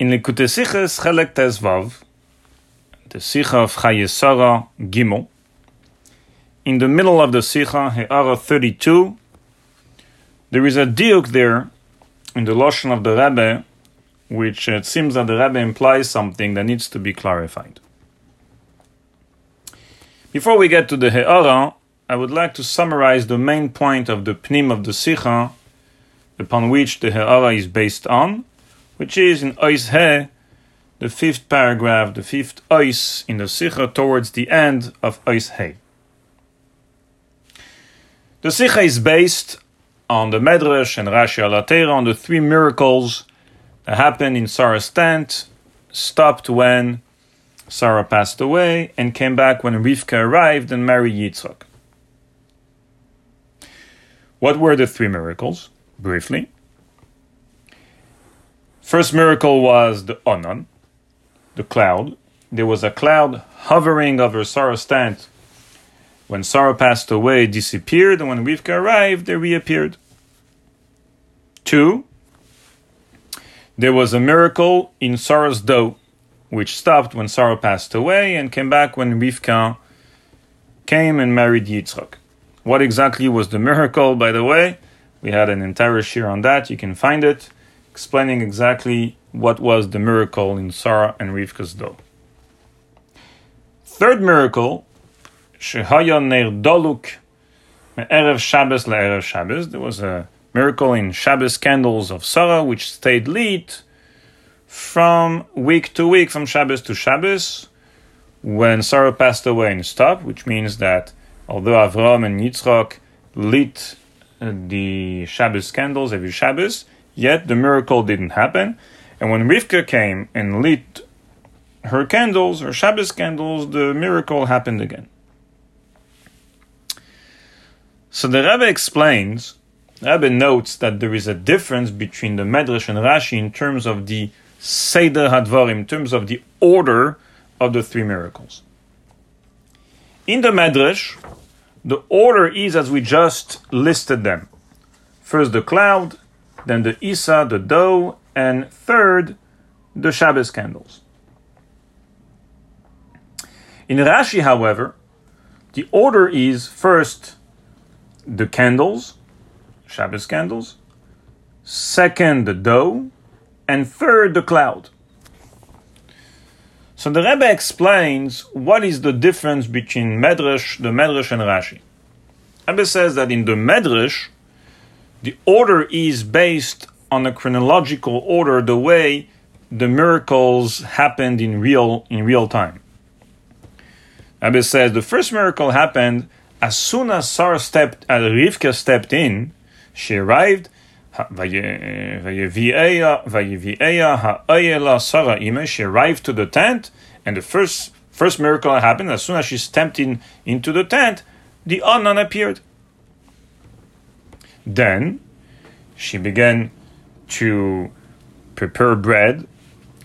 In Likutei Sichos Chelek Tezvav, the Sicha of Chayei Sarah Gimel, in the middle of the Sicha, He'ara 32, there is a diuk there in the Lashon of the Rebbe, which uh, it seems that the Rebbe implies something that needs to be clarified. Before we get to the He'ara, I would like to summarize the main point of the Pnim of the Sicha upon which the He'ara is based on, which is in Ois He, the fifth paragraph, the fifth Ois in the Sikha towards the end of Ois He. The Sikha is based on the Medrash and Rashi Alatera on the three miracles that happened in Sarah's tent, stopped when Sarah passed away, and came back when Rivka arrived and married Yitzchak. What were the three miracles? Briefly. First miracle was the Anan, the cloud. There was a cloud hovering over Sarah's tent. When Sarah passed away, it disappeared, and when Rivka arrived, they reappeared. Two, there was a miracle in Sarah's dough, which stopped when Sarah passed away and came back when Rivka came and married Yitzchak. What exactly was the miracle, by the way? We had an entire shiur on that. You can find it explaining exactly what was the miracle in Sarah and Rivka's dough. Third miracle, Shehaya Ner Doluk Erev Shabbos LeErev Shabbos. There was a miracle in Shabbos candles of Sarah which stayed lit from week to week, from Shabbos to Shabbos. When Sarah passed away and stopped, which means that although Avram and Yitzchak lit uh, the Shabbos candles every Shabbos, Yet the miracle didn't happen. And when Rivka came and lit her candles, her Shabbos candles, the miracle happened again. So the Rebbe explains, the Rebbe notes that there is a difference between the Medrash and Rashi in terms of the Seder Hadvarim, in terms of the order of the three miracles. In the Medrash, the order is as we just listed them. First the cloud, then the Isa, the dough, and third, the Shabbos candles. In Rashi, however, the order is first the candles, Shabbos candles, second the dough, and third the cloud. So the Rebbe explains what is the difference between Medrash, the Medrash, and Rashi. Rebbe says that in the Medrash, the order is based on a chronological order, the way the miracles happened in real in real time. Abbe says the first miracle happened as soon as Sarah stepped, as Rivka stepped in, she arrived. She arrived to the tent, and the first first miracle happened as soon as she stepped in into the tent. The Anan appeared. Then she began to prepare bread.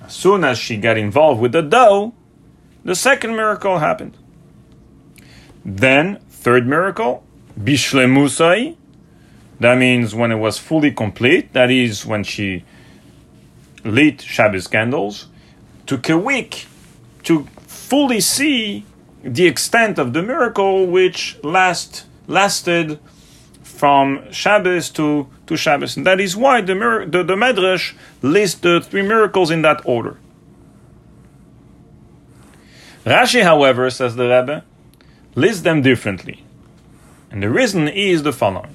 As soon as she got involved with the dough, the second miracle happened. Then, third miracle, Bishlemusai. That means when it was fully complete, that is when she lit Shabbos candles, took a week to fully see the extent of the miracle which last lasted from Shabbos to, to Shabbos. And that is why the, the, the Medrash lists the three miracles in that order. Rashi, however, says the Rebbe, lists them differently. And the reason is the following.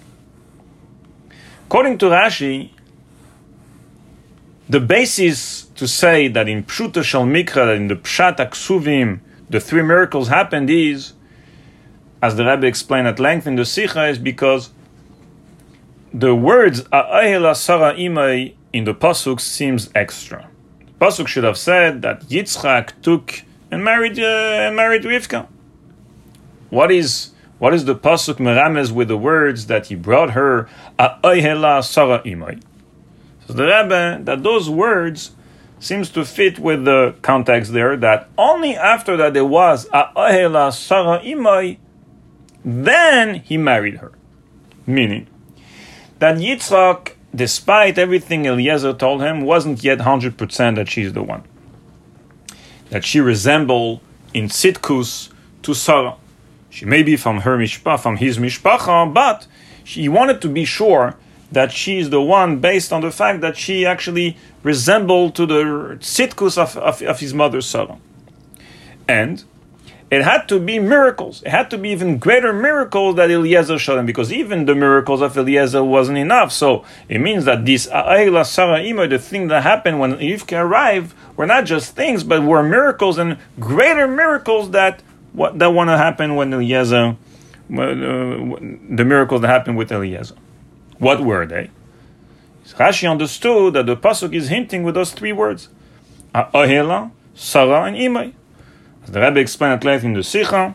According to Rashi, the basis to say that in Pshuta Shal Mikra, in the Pshat Aksuvim, the three miracles happened is, as the Rebbe explained at length in the Sikha, is because the words A'ahela Sarah Imai in the Pasuk seems extra. Pasuk should have said that Yitzchak took and married uh, married Rivka. What is what is the Pasuk merames with the words that he brought her A'ahela Sarah Imai? So the Rebbe that those words seems to fit with the context there that only after that there was A'ahela Sarah Imai, then he married her. Meaning, that Yitzchak despite everything Eliezer told him, wasn't yet 100% that she's the one. That she resembled in Tzitkus to Sarah. She may be from her mishpah, from his mishpacha, but he wanted to be sure that she's the one based on the fact that she actually resembled to the Tzitkus of, of, of his mother Sarah. And it had to be miracles. It had to be even greater miracles that Eliezer showed him, because even the miracles of Eliezer wasn't enough. So it means that this Aila Sarah Imo, the thing that happened when Rivka arrived, were not just things, but were miracles and greater miracles that what that want to happen when Eliezer, uh, the miracles that happened with Eliezer. What were they? Rashi understood that the pasuk is hinting with those three words: Ahela, Sarah, and Imai. As the Rebbe explained at length in the Sikha,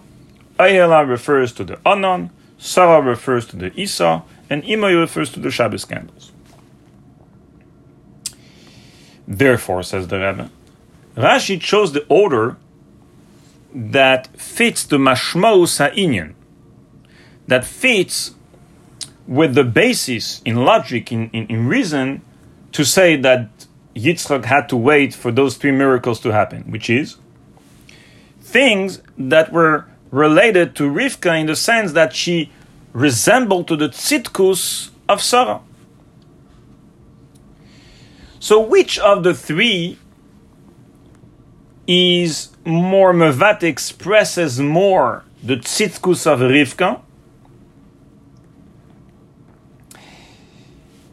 Ayela refers to the Anan, Sarah refers to the Isa, and Imai refers to the Shabbos candles. Therefore, says the Rebbe, Rashi chose the order that fits the mashmaus ha'inyan, that fits with the basis in logic, in, in, in reason, to say that Yitzchak had to wait for those three miracles to happen, which is things that were related to Rivka in the sense that she resembled to the tzitkus of Sarah. So, which of the three is more mevat expresses more the tzitkus of Rivka?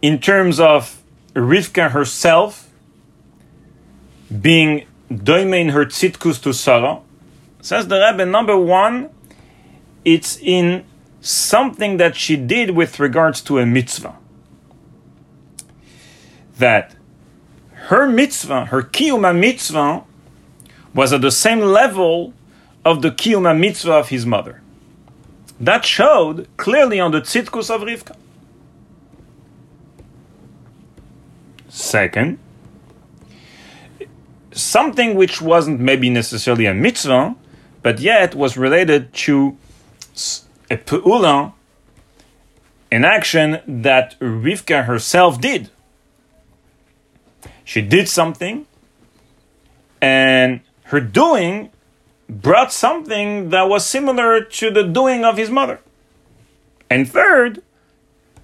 In terms of Rivka herself being doimein her tzitkus to Sarah, Says the Rebbe, number one, it's in something that she did with regards to a mitzvah. That her mitzvah, her kiyuma mitzvah, was at the same level of the kiyuma mitzvah of his mother. That showed clearly on the tzitkus of Rivka. Second, something which wasn't maybe necessarily a mitzvah, but yet was related to a pe'ula, an action that Rivka herself did. She did something, and her doing brought something that was similar to the doing of his mother. And third,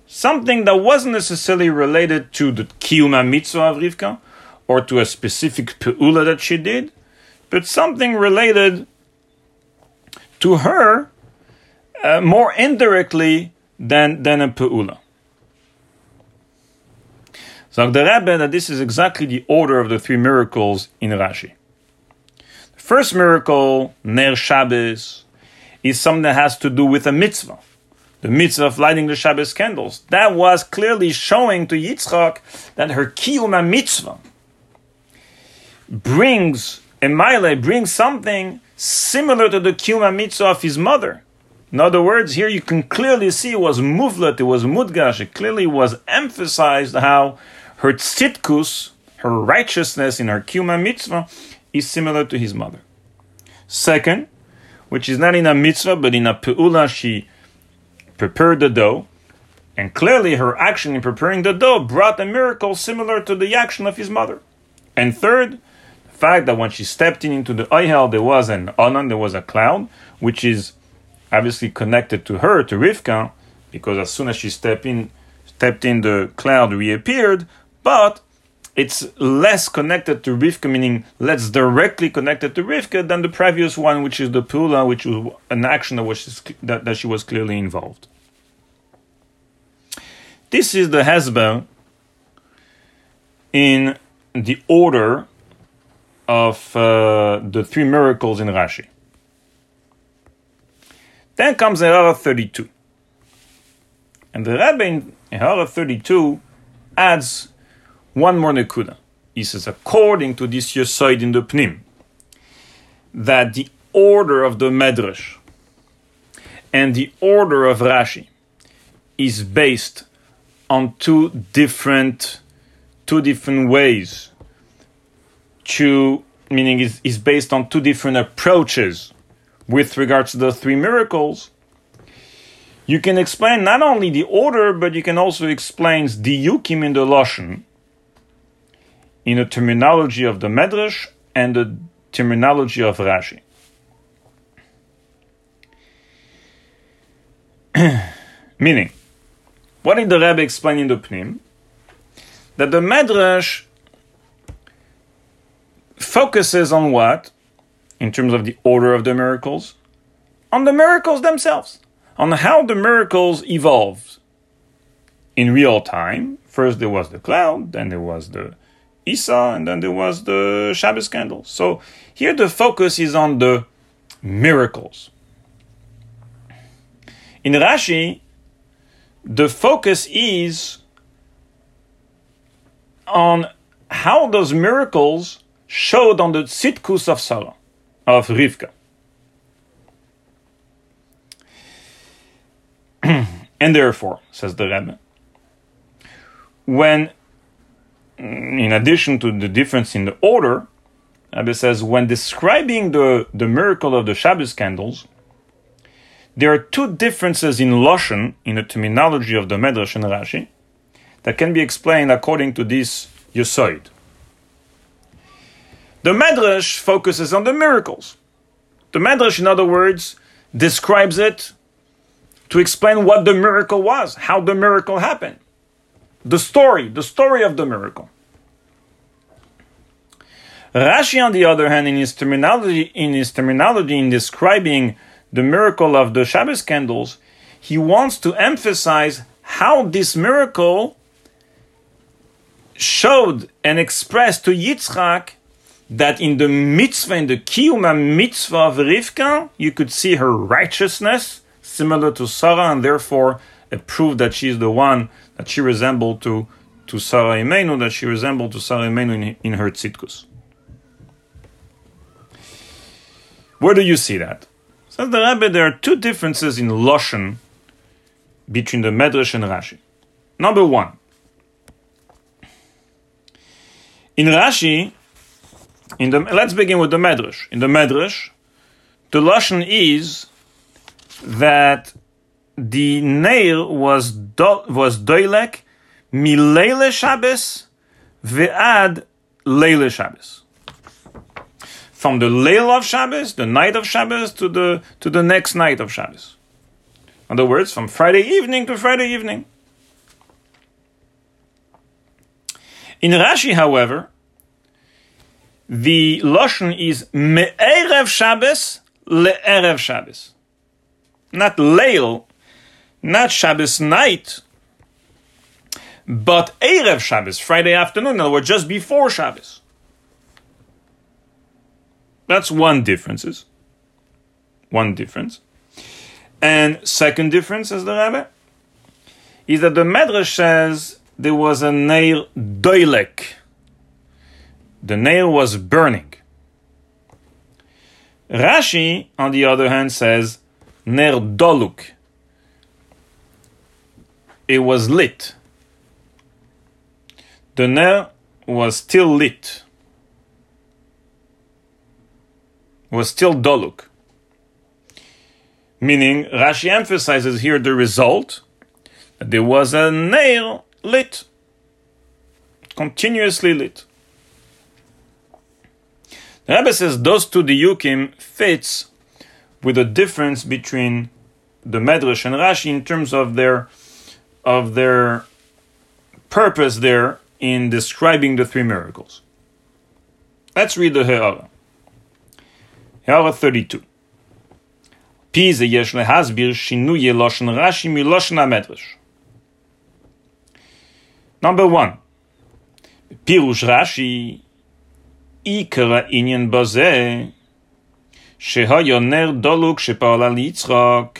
something that wasn't necessarily related to the kiyuma mitzvah of Rivka or to a specific pe'ula that she did, but something related to her uh, more indirectly than, than a pe'ula. So the Rebbe that this is exactly the order of the three miracles in Rashi. The first miracle, Ner Shabbos, is something that has to do with a mitzvah. The mitzvah of lighting the Shabbos candles. That was clearly showing to Yitzchak that her kiyuma mitzvah brings, Emaile brings something similar to the Kiyuma Mitzvah of his mother. In other words, here you can clearly see it was muvlat, it was mudgash, it clearly was emphasized how her tzitkus, her righteousness in her Kiyuma Mitzvah, is similar to his mother. Second, which is not in a mitzvah but in a pe'ula, she prepared the dough, and clearly her action in preparing the dough brought a miracle similar to the action of his mother. And third, fact that when she stepped in into the Oihel, there was an Anan, there was a cloud, which is obviously connected to her, to Rivka, because as soon as she stepped in, stepped in, the cloud reappeared, but it's less connected to Rivka, meaning less directly connected to Rivka than the previous one, which is the Pula, which was an action that, was, that, that she was clearly involved. This is the Hezbollah in the order of uh, the three miracles in Rashi. Then comes Ha'ara 32. And the Rebbe in Ha'ara 32 adds one more nekuda. He says, according to this Yosoid in the Pnim, that the order of the Medrash and the order of Rashi is based on two different two different ways to meaning is, is based on two different approaches with regards to the three miracles. you can explain not only the order, but you can also explain diyukim in the Lashon in the terminology of the Medrash and the terminology of Rashi. Meaning, what did the Rebbe explain in the Pnim? That the Medrash focuses on what? In terms of the order of the miracles? On the miracles themselves on how the miracles evolved in real time. First, there was the cloud, then there was the Isa, and then there was the Shabbos candle. So here the focus is on the miracles. In Rashi, the focus is on how those miracles showed on the tzitkus of Sarah, of Rivka. and therefore, says the Rebbe, when, in addition to the difference in the order, Rebbe says, when describing the, the miracle of the Shabbos candles, there are two differences in Loshen, in the terminology of the Medrash and Rashi, that can be explained according to this Yosoid. The Medrash focuses on the miracles. The Medrash, in other words, describes it to explain what the miracle was, how the miracle happened. The story, the story of the miracle. Rashi, on the other hand, in his terminology, in his terminology in describing the miracle of the Shabbos candles, he wants to emphasize how this miracle showed and expressed to Yitzchak that in the mitzvah, in the kiyuma mitzvah of Rivka, you could see her righteousness, similar to Sarah, and therefore it proved that she is the one that she resembled to to Sarah Imenu, that she resembled to Sarah Imenu in, in her tzitkus. Where do you see that? Says the Rebbe, there are two differences in Loshen between the Medrash and Rashi. Number one, in Rashi, in the let's begin with the Medrash. In the Medrash, the Loshen is that the nail was do, was doilek milele Shabbos ve'ad leile Shabbos. From the leil of Shabbos, the night of Shabbos, to the to the next night of Shabbos. In other words, from Friday evening to Friday evening. In Rashi, however, the lashon is me'erev Shabbos le'erev Shabbos not Leil, not Shabbos night, but Erev Shabbos, Friday afternoon, in other words, just before Shabbos. That's one difference. One difference. And second difference, as the Rebbe, is that the Medrash says there was a nail doilek. The nail was burning. Rashi, on the other hand, says ner doluk. It was lit. The ner was still lit. Was still doluk. Meaning, Rashi emphasizes here the result that there was a nail lit, continuously lit. The Rebbe says those two diyukim fits with the difference between the Medrash and Rashi in terms of their of their purpose there in describing the three miracles. Let's read the Heara. Heara 32. Pize yesh lehasbir shinuye loshen Rashi miloshen HaMedrash. Number one. Pirush Rashi עיקר העניין בזה שהיה נר דולוק שפעל על יצחק.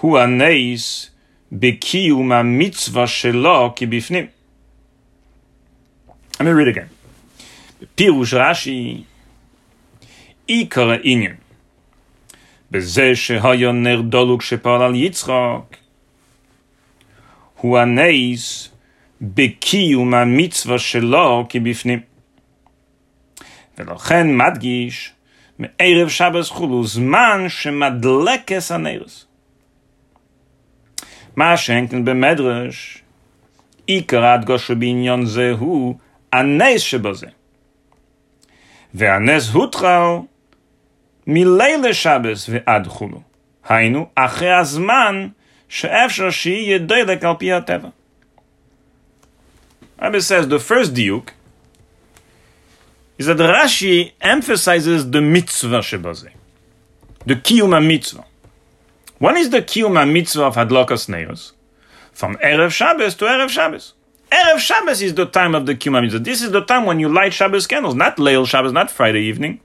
הוא הנס בקיום המצווה שלו כבפנים. Let me read again. פירוש רש"י, עיקר העניין, בזה שהיה נר דולוק שפעל על יצחק, הוא הנס בקיום המצווה שלו כבפנים. ולכן מדגיש מערב שבס חולו, זמן שמדלקס הנרס. מה שאין כאן במדרש, עיקר ההדגושה בעניין זה הוא הנס שבזה. והנס הותחל מלילה שבס ועד חולו. היינו, אחרי הזמן שאפשר שיהיה דלק על פי הטבע. Rabbi says the first diuk is that Rashi emphasizes the mitzvah shebaze, the kiyum mitzvah. When is the kiyum mitzvah of Hadlokas Neos? From Erev Shabbos to Erev Shabbos. Erev Shabbos is the time of the kiyum mitzvah. This is the time when you light Shabbos candles, not Leil Shabbos, not Friday evening.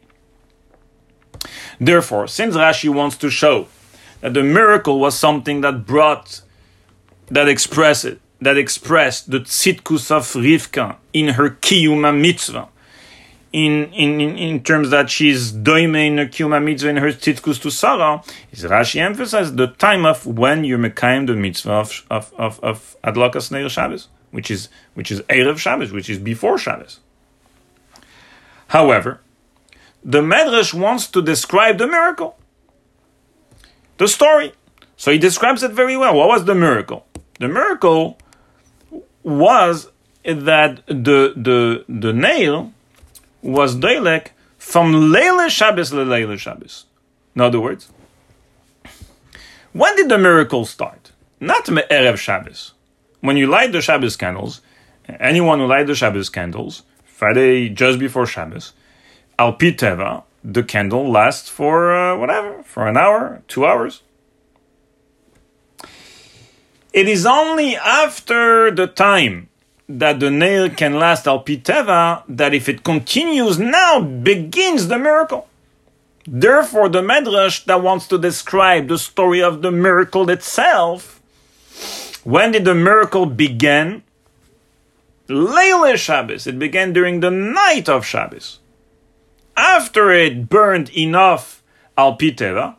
Therefore, since Rashi wants to show that the miracle was something that brought, that expressed that expressed the tzitkus of Rivka in her kiyuma mitzvah, in, in, in, terms that she's doime in her kiyuma mitzvah in her tzitkus to Sarah, is Rashi emphasized the time of when you're mekayim the mitzvah of, of, of, of Adlakas Neir Shabbos, which is, which is Erev Shabbos, which is before Shabbos. However, the Medrash wants to describe the miracle, the story. So he describes it very well. What was the miracle? The miracle was that the the the nail was Dalek from Leila Shabbos to Leila Shabbos. In other words, when did the miracle start? Not Erev Shabbos. When you light the Shabbos candles, anyone who light the Shabbos candles, Friday just before Shabbos, Al Piteva, the candle lasts for uh, whatever, for an hour, two hours. It is only after the time that the nail can last al piteva that if it continues now begins the miracle. Therefore, the Medrash that wants to describe the story of the miracle itself, when did the miracle begin? Leila Shabbos. It began during the night of Shabbos. After it burned enough al piteva,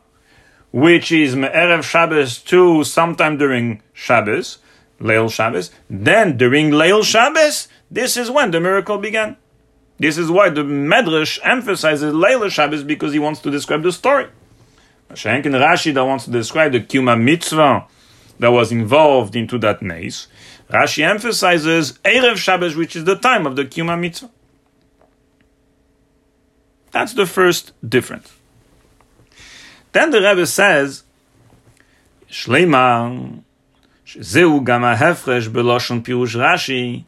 which is Me'erev Shabbos to sometime during Shabbos, Leil Shabbos, then during Leil Shabbos, this is when the miracle began. This is why the Medrash emphasizes Leil Shabbos because he wants to describe the story. Shenkin Rashi that wants to describe the Kuma mitzvah that was involved into that maze. Rashi emphasizes Erev Shabbos, which is the time of the Kuma mitzvah. That's the first difference. Then the Rebbe says, Shleima, שזהו גם ההפרש בלושן פירוש רש"י,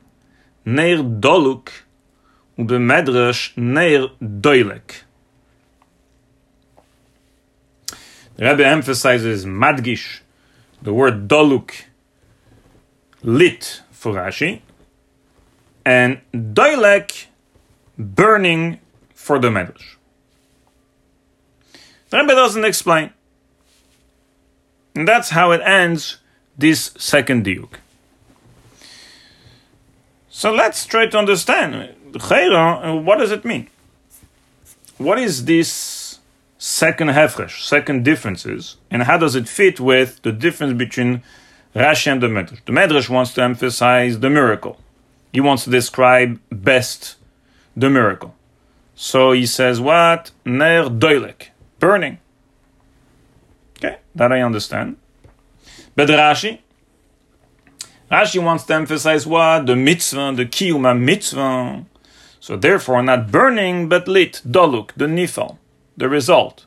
נר דולוק, ובמדרש נר דוילק. The Rebbe emphasizes madgish, the word doluk, lit for Rashi, and doilek, burning for the medrash. The Rebbe doesn't explain. And that's how it ends this second diuk. So let's try to understand. What does it mean? What is this second hefresh, second differences, and how does it fit with the difference between Rashi and the Medrash? The Medrash wants to emphasize the miracle. He wants to describe best the miracle. So he says, what? Ner doilek burning. Okay, that I understand. But Rashi, Rashi wants to emphasize what? The mitzvah, the kiyuma mitzvah. So therefore, not burning, but lit, doluk, the nifal, the result.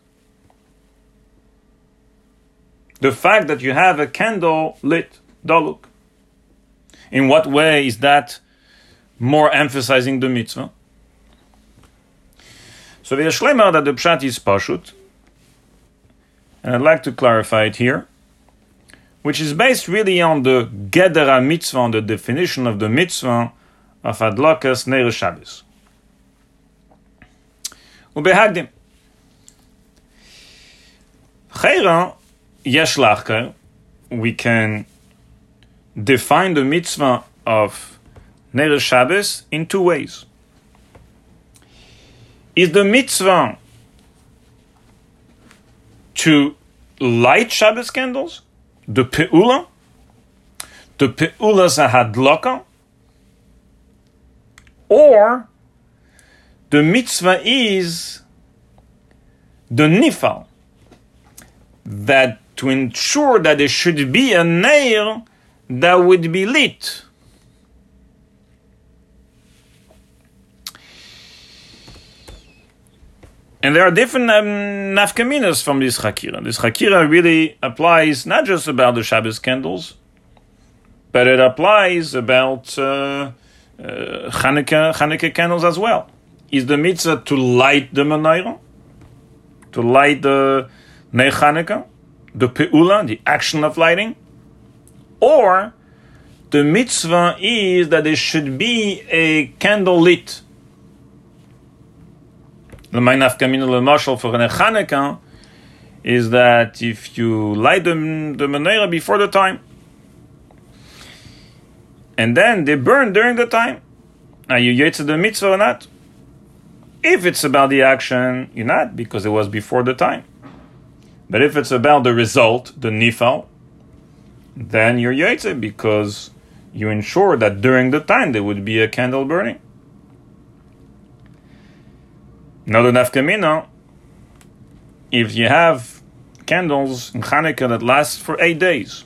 The fact that you have a candle lit, doluk. In what way is that more emphasizing the mitzvah? So the Shlemer that the pshat is pashut, and I'd like to clarify it here, which is based really on the Gedera mitzvah, on the definition of the mitzvah of Adlakas Neir Shabbos. ובהקדים. חיירה, יש לחקר, we can define the mitzvah of Neir Shabbos in two ways. Is the mitzvah to light Shabbos candles, the pe'ula, the pe'ula zahadlaka, or the mitzvah is the nifal, that to ensure that there should be a nail that would be lit. And there are different um, nafkaminas from this Hakira. This Hakira really applies not just about the Shabbos candles, but it applies about uh, uh, Hanukkah, Hanukkah candles as well. Is the mitzvah to light the menorah, to light the Ner Hanukkah, the peula, the action of lighting, or the mitzvah is that there should be a candle lit the main nafkamina lemashal for an Chanukah is that if you light the, the menorah before the time, and then they burn during the time, are you yetzer the mitzvah or not? If it's about the action, you're not because it was before the time. But if it's about the result, the nifal, then you're yetzer because you ensure that during the time there would be a candle burning. Another nafkamina, if you have candles in Hanukkah that last for eight days.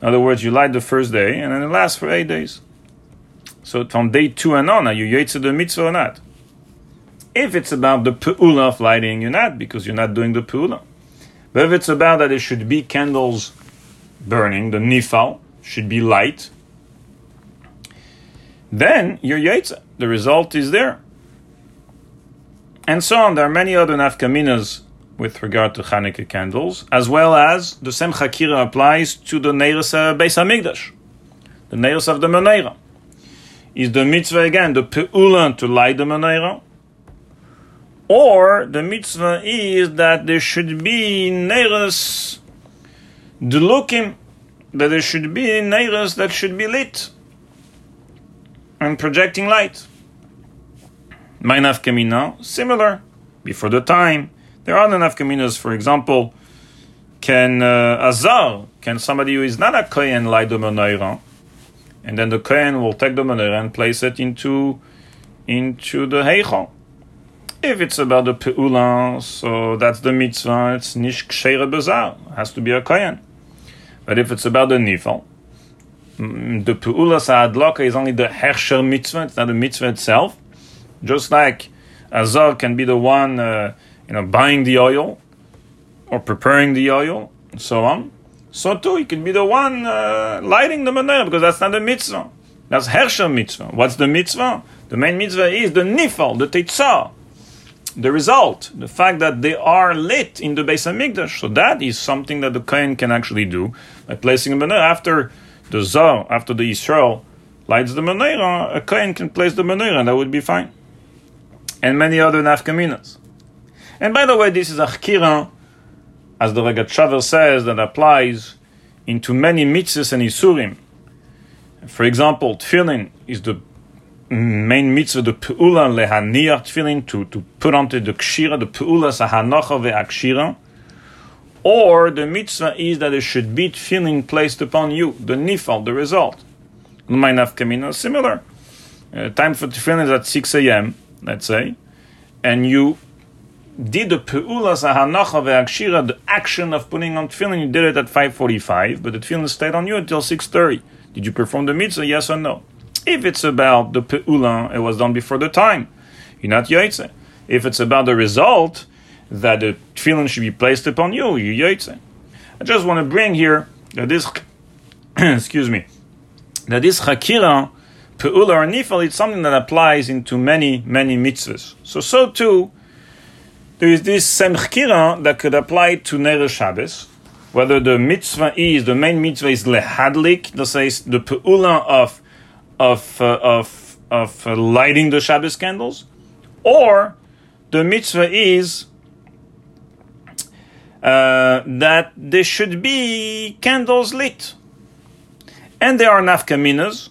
In other words, you light the first day and then it lasts for eight days. So from day two and on, are you yetzer the mitzvah or not? If it's about the pe'ula of lighting, you're not because you're not doing the pe'ula. But if it's about that there should be candles burning, the nifal should be light, then you're yetzer. The result is there and so on. There are many other nafkaminas with regard to Hanukkah candles, as well as the same chakira applies to the Neiros uh, Beis Hamikdash, the Neiros of the Menorah. Is the mitzvah again the peula to light the Menorah? Or the mitzvah is that there should be Neiros Delukim, that there should be Neiros that should be lit and projecting light. My nafkamina, similar, before the time. There are other nafkaminas, for example, can uh, azar, can somebody who is not a kohen light the menorah, and then the kohen will take the menorah and place it into into the heichal. If it's about the peula, so that's the mitzvah. It's nish ksheira bezar. Has to be a kohen. But if it's about the nifal, mm, the peula sa'adloka is only the hersher mitzvah. It's not the mitzvah itself. Just like Azar can be the one, uh, you know, buying the oil or preparing the oil and so on, so too he can be the one uh, lighting the menorah because that's not the mitzvah. That's Hersher mitzvah. What's the mitzvah? The main mitzvah is the nifal, the tetzah, the result, the fact that they are lit in the Beis Hamikdash. So that is something that the kohen can actually do by placing a menorah after the zah, after the Israel lights the menorah. A kohen can place the menorah, and that would be fine and many other nafkaminas. And by the way, this is a chkira, as the Regat says, that applies into many mitzvahs and isurim. For example, tefillin is the main mitzvah, the pe'ula lehaniach tefillin, to, to put onto the kshira, the pe'ula sahanocha ve'akshira. Or the mitzvah is that it should be tefillin placed upon you, the nifal, the result. My nafkamina similar. Uh, time for tefillin is at 6 a.m let's say, and you did the pe'ulas ahanacha ve'akshira, the action of putting on tefillin, you did it at 5.45, but the tefillin stayed on you until 6.30. Did you perform the mitzvah, yes or no? If it's about the pe'ula, it was done before the time. You're not yaitze. If it's about the result, that the tefillin should be placed upon you, you yaitze. I just want to bring here that this, excuse me, that this chakira Pe'ula or nifal, it's something that applies into many, many mitzvahs. So, so too, there is this semchkira that could apply to Ner Shabbos, whether the mitzvah is, the main mitzvah is lehadlik, that says the pe'ula of, of, uh, of, of uh, lighting the Shabbos candles, or the mitzvah is uh, that there should be candles lit. And there are nafkaminas,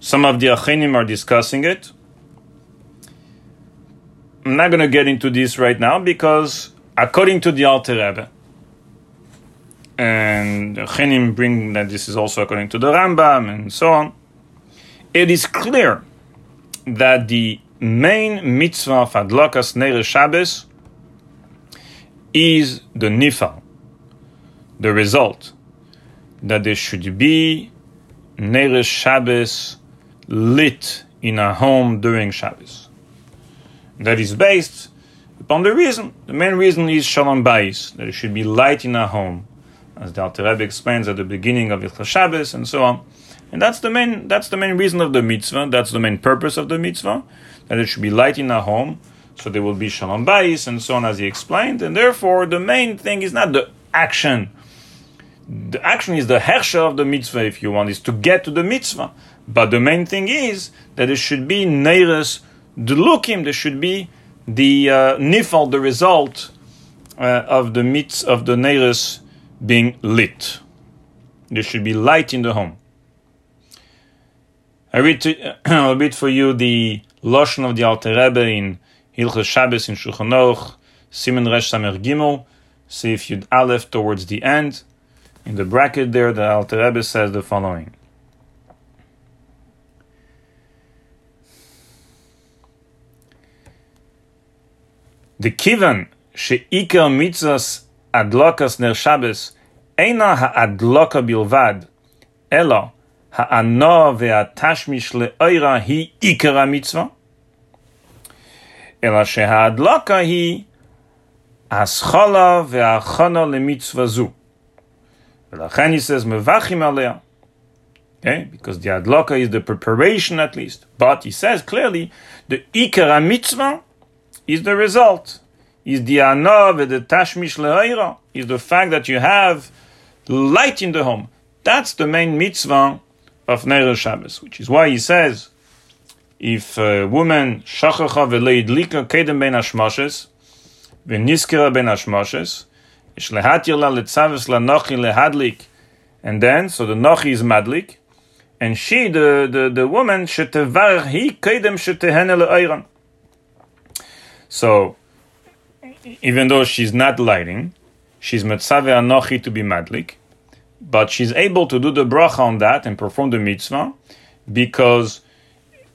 some of the Achenim are discussing it. I'm not going to get into this right now because, according to the Alter Rebbe, and Achenim bring that this is also according to the Rambam and so on, it is clear that the main mitzvah of Adlokas Neir Shabbos is the nifal, the result, that there should be Neres Shabbos lit in a home during Shabbos. That is based upon the reason. The main reason is Shalom Bayis, that it should be light in a home, as the Alter Rebbe explains at the beginning of Ilcha Shabbos and so on. And that's the main that's the main reason of the mitzvah. That's the main purpose of the mitzvah, that it should be light in a home, so there will be Shalom Bayis and so on, as he explained. And therefore, the main thing is not the action the action is the hersha of the mitzvah, if you want, is to get to the mitzvah. But the main thing is that it should be neiris delukim, there should be the uh, nifal, the result uh, of the mitz of the neiris being lit. There should be light in the home. I read to, a bit for you the Lashon of the Alter Rebbe in Hilchas Shabbos in Shulchan Aruch, Siman Resh Samer Gimel, see if you'd Aleph towards the end. In the bracket there, the Alter Rebbe says the following. The kivan she'ikar mitzvahs adlokas ner Shabbos eina ha'adloka bilvad, ela ha'ano ve'atashmish le'oira hi ikar mitzvah ela she'ha'adloka hi aschola ve'achona lemitzvah zu. Lachen, says, Mevachim alea. Okay, because the adloka is the preparation at least. But he says clearly, the ikara mitzvah is the result, is the anov, the tashmish le'aira, is the fact that you have light in the home. That's the main mitzvah of Neir Shabbos, which is why he says, if a woman shachacha ve'leidlika kedem ben ashmashes, ve'niskira ben ashmashes, and then, so the Nochi is Madlik, and she, the, the, the woman, he kedem So, even though she's not lighting, she's Metzave Anochi to be Madlik, but she's able to do the bracha on that and perform the mitzvah because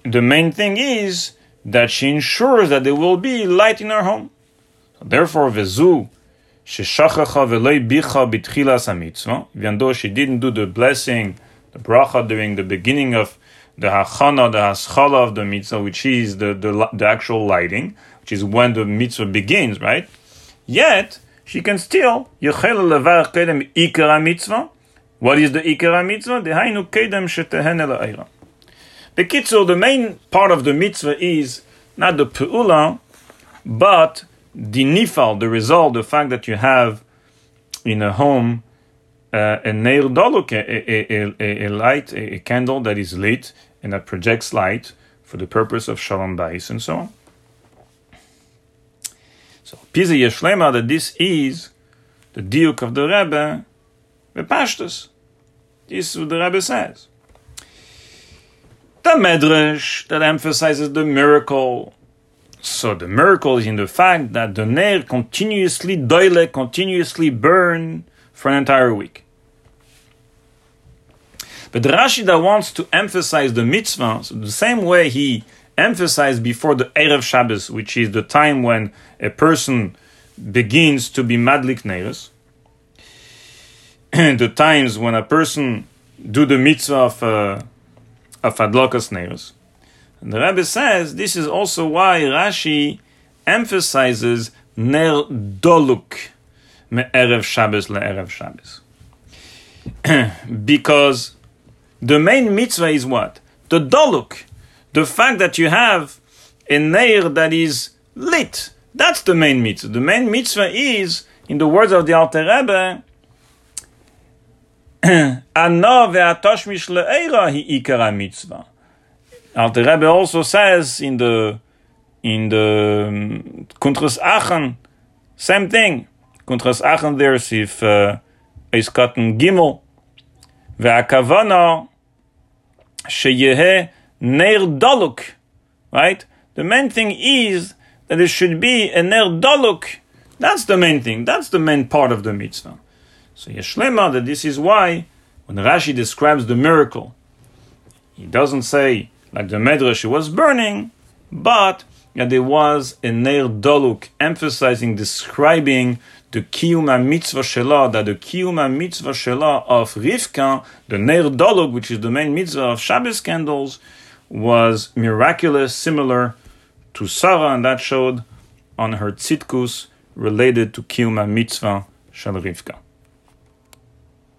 the main thing is that she ensures that there will be light in her home. Therefore, Vezu V'loi bicha b'tchilas even though she didn't do the blessing, the bracha during the beginning of the hachana, the haschala of the mitzvah, which is the, the, the actual lighting, which is when the mitzvah begins, right? Yet, she can still, yechel levar kedem ikar mitzvah. What is the ikar mitzvah? Dehainu kedem shetehen el The kitzur, the main part of the mitzvah is not the pe'ula, but the nifal, the result, the fact that you have in a home uh, a nail doluk, a, a, a, light, a, candle that is lit and that projects light for the purpose of shalom bais and so on. So, Pisa Yeshlema, that this is the diuk of the Rebbe, the pashtus. This is what the Rebbe says. The Medrash that emphasizes the miracle so the miracle is in the fact that the nair continuously doile, continuously burn for an entire week. But Rashi that wants to emphasize the mitzvah, so the same way he emphasized before the Erev Shabbos, which is the time when a person begins to be madlik neiros, the times when a person do the mitzvah of, uh, of adlokas. And the Rebbe says this is also why Rashi emphasizes ner doluk me'erev Shabbos le'erev Shabbos. because the main mitzvah is what? The doluk. The fact that you have a nair that is lit. That's the main mitzvah. The main mitzvah is, in the words of the Alter Rebbe, Ana ve'atosh mishle'eira hi ikara mitzvah. Alter Rebbe also says in the in the um, Kuntras Aachen, same thing. Kuntras Aachen there's if uh, is cotton gimel ve'akavana sheyehe ner daluk, right? The main thing is that it should be a ner daluk. That's the main thing. That's the main part of the mitzvah. So Yeshlema that this is why when Rashi describes the miracle, he doesn't say like the Medrash was burning, but that there was a Neir Doluk emphasizing, describing the Kiyuma mitzvah shela, that the Kiyuma mitzvah shela of Rivka, the Ner Dolog, which is the main mitzvah of Shabbos candles, was miraculous, similar to Sarah, and that showed on her tzitkus related to Kiyuma mitzvah shel Rivka.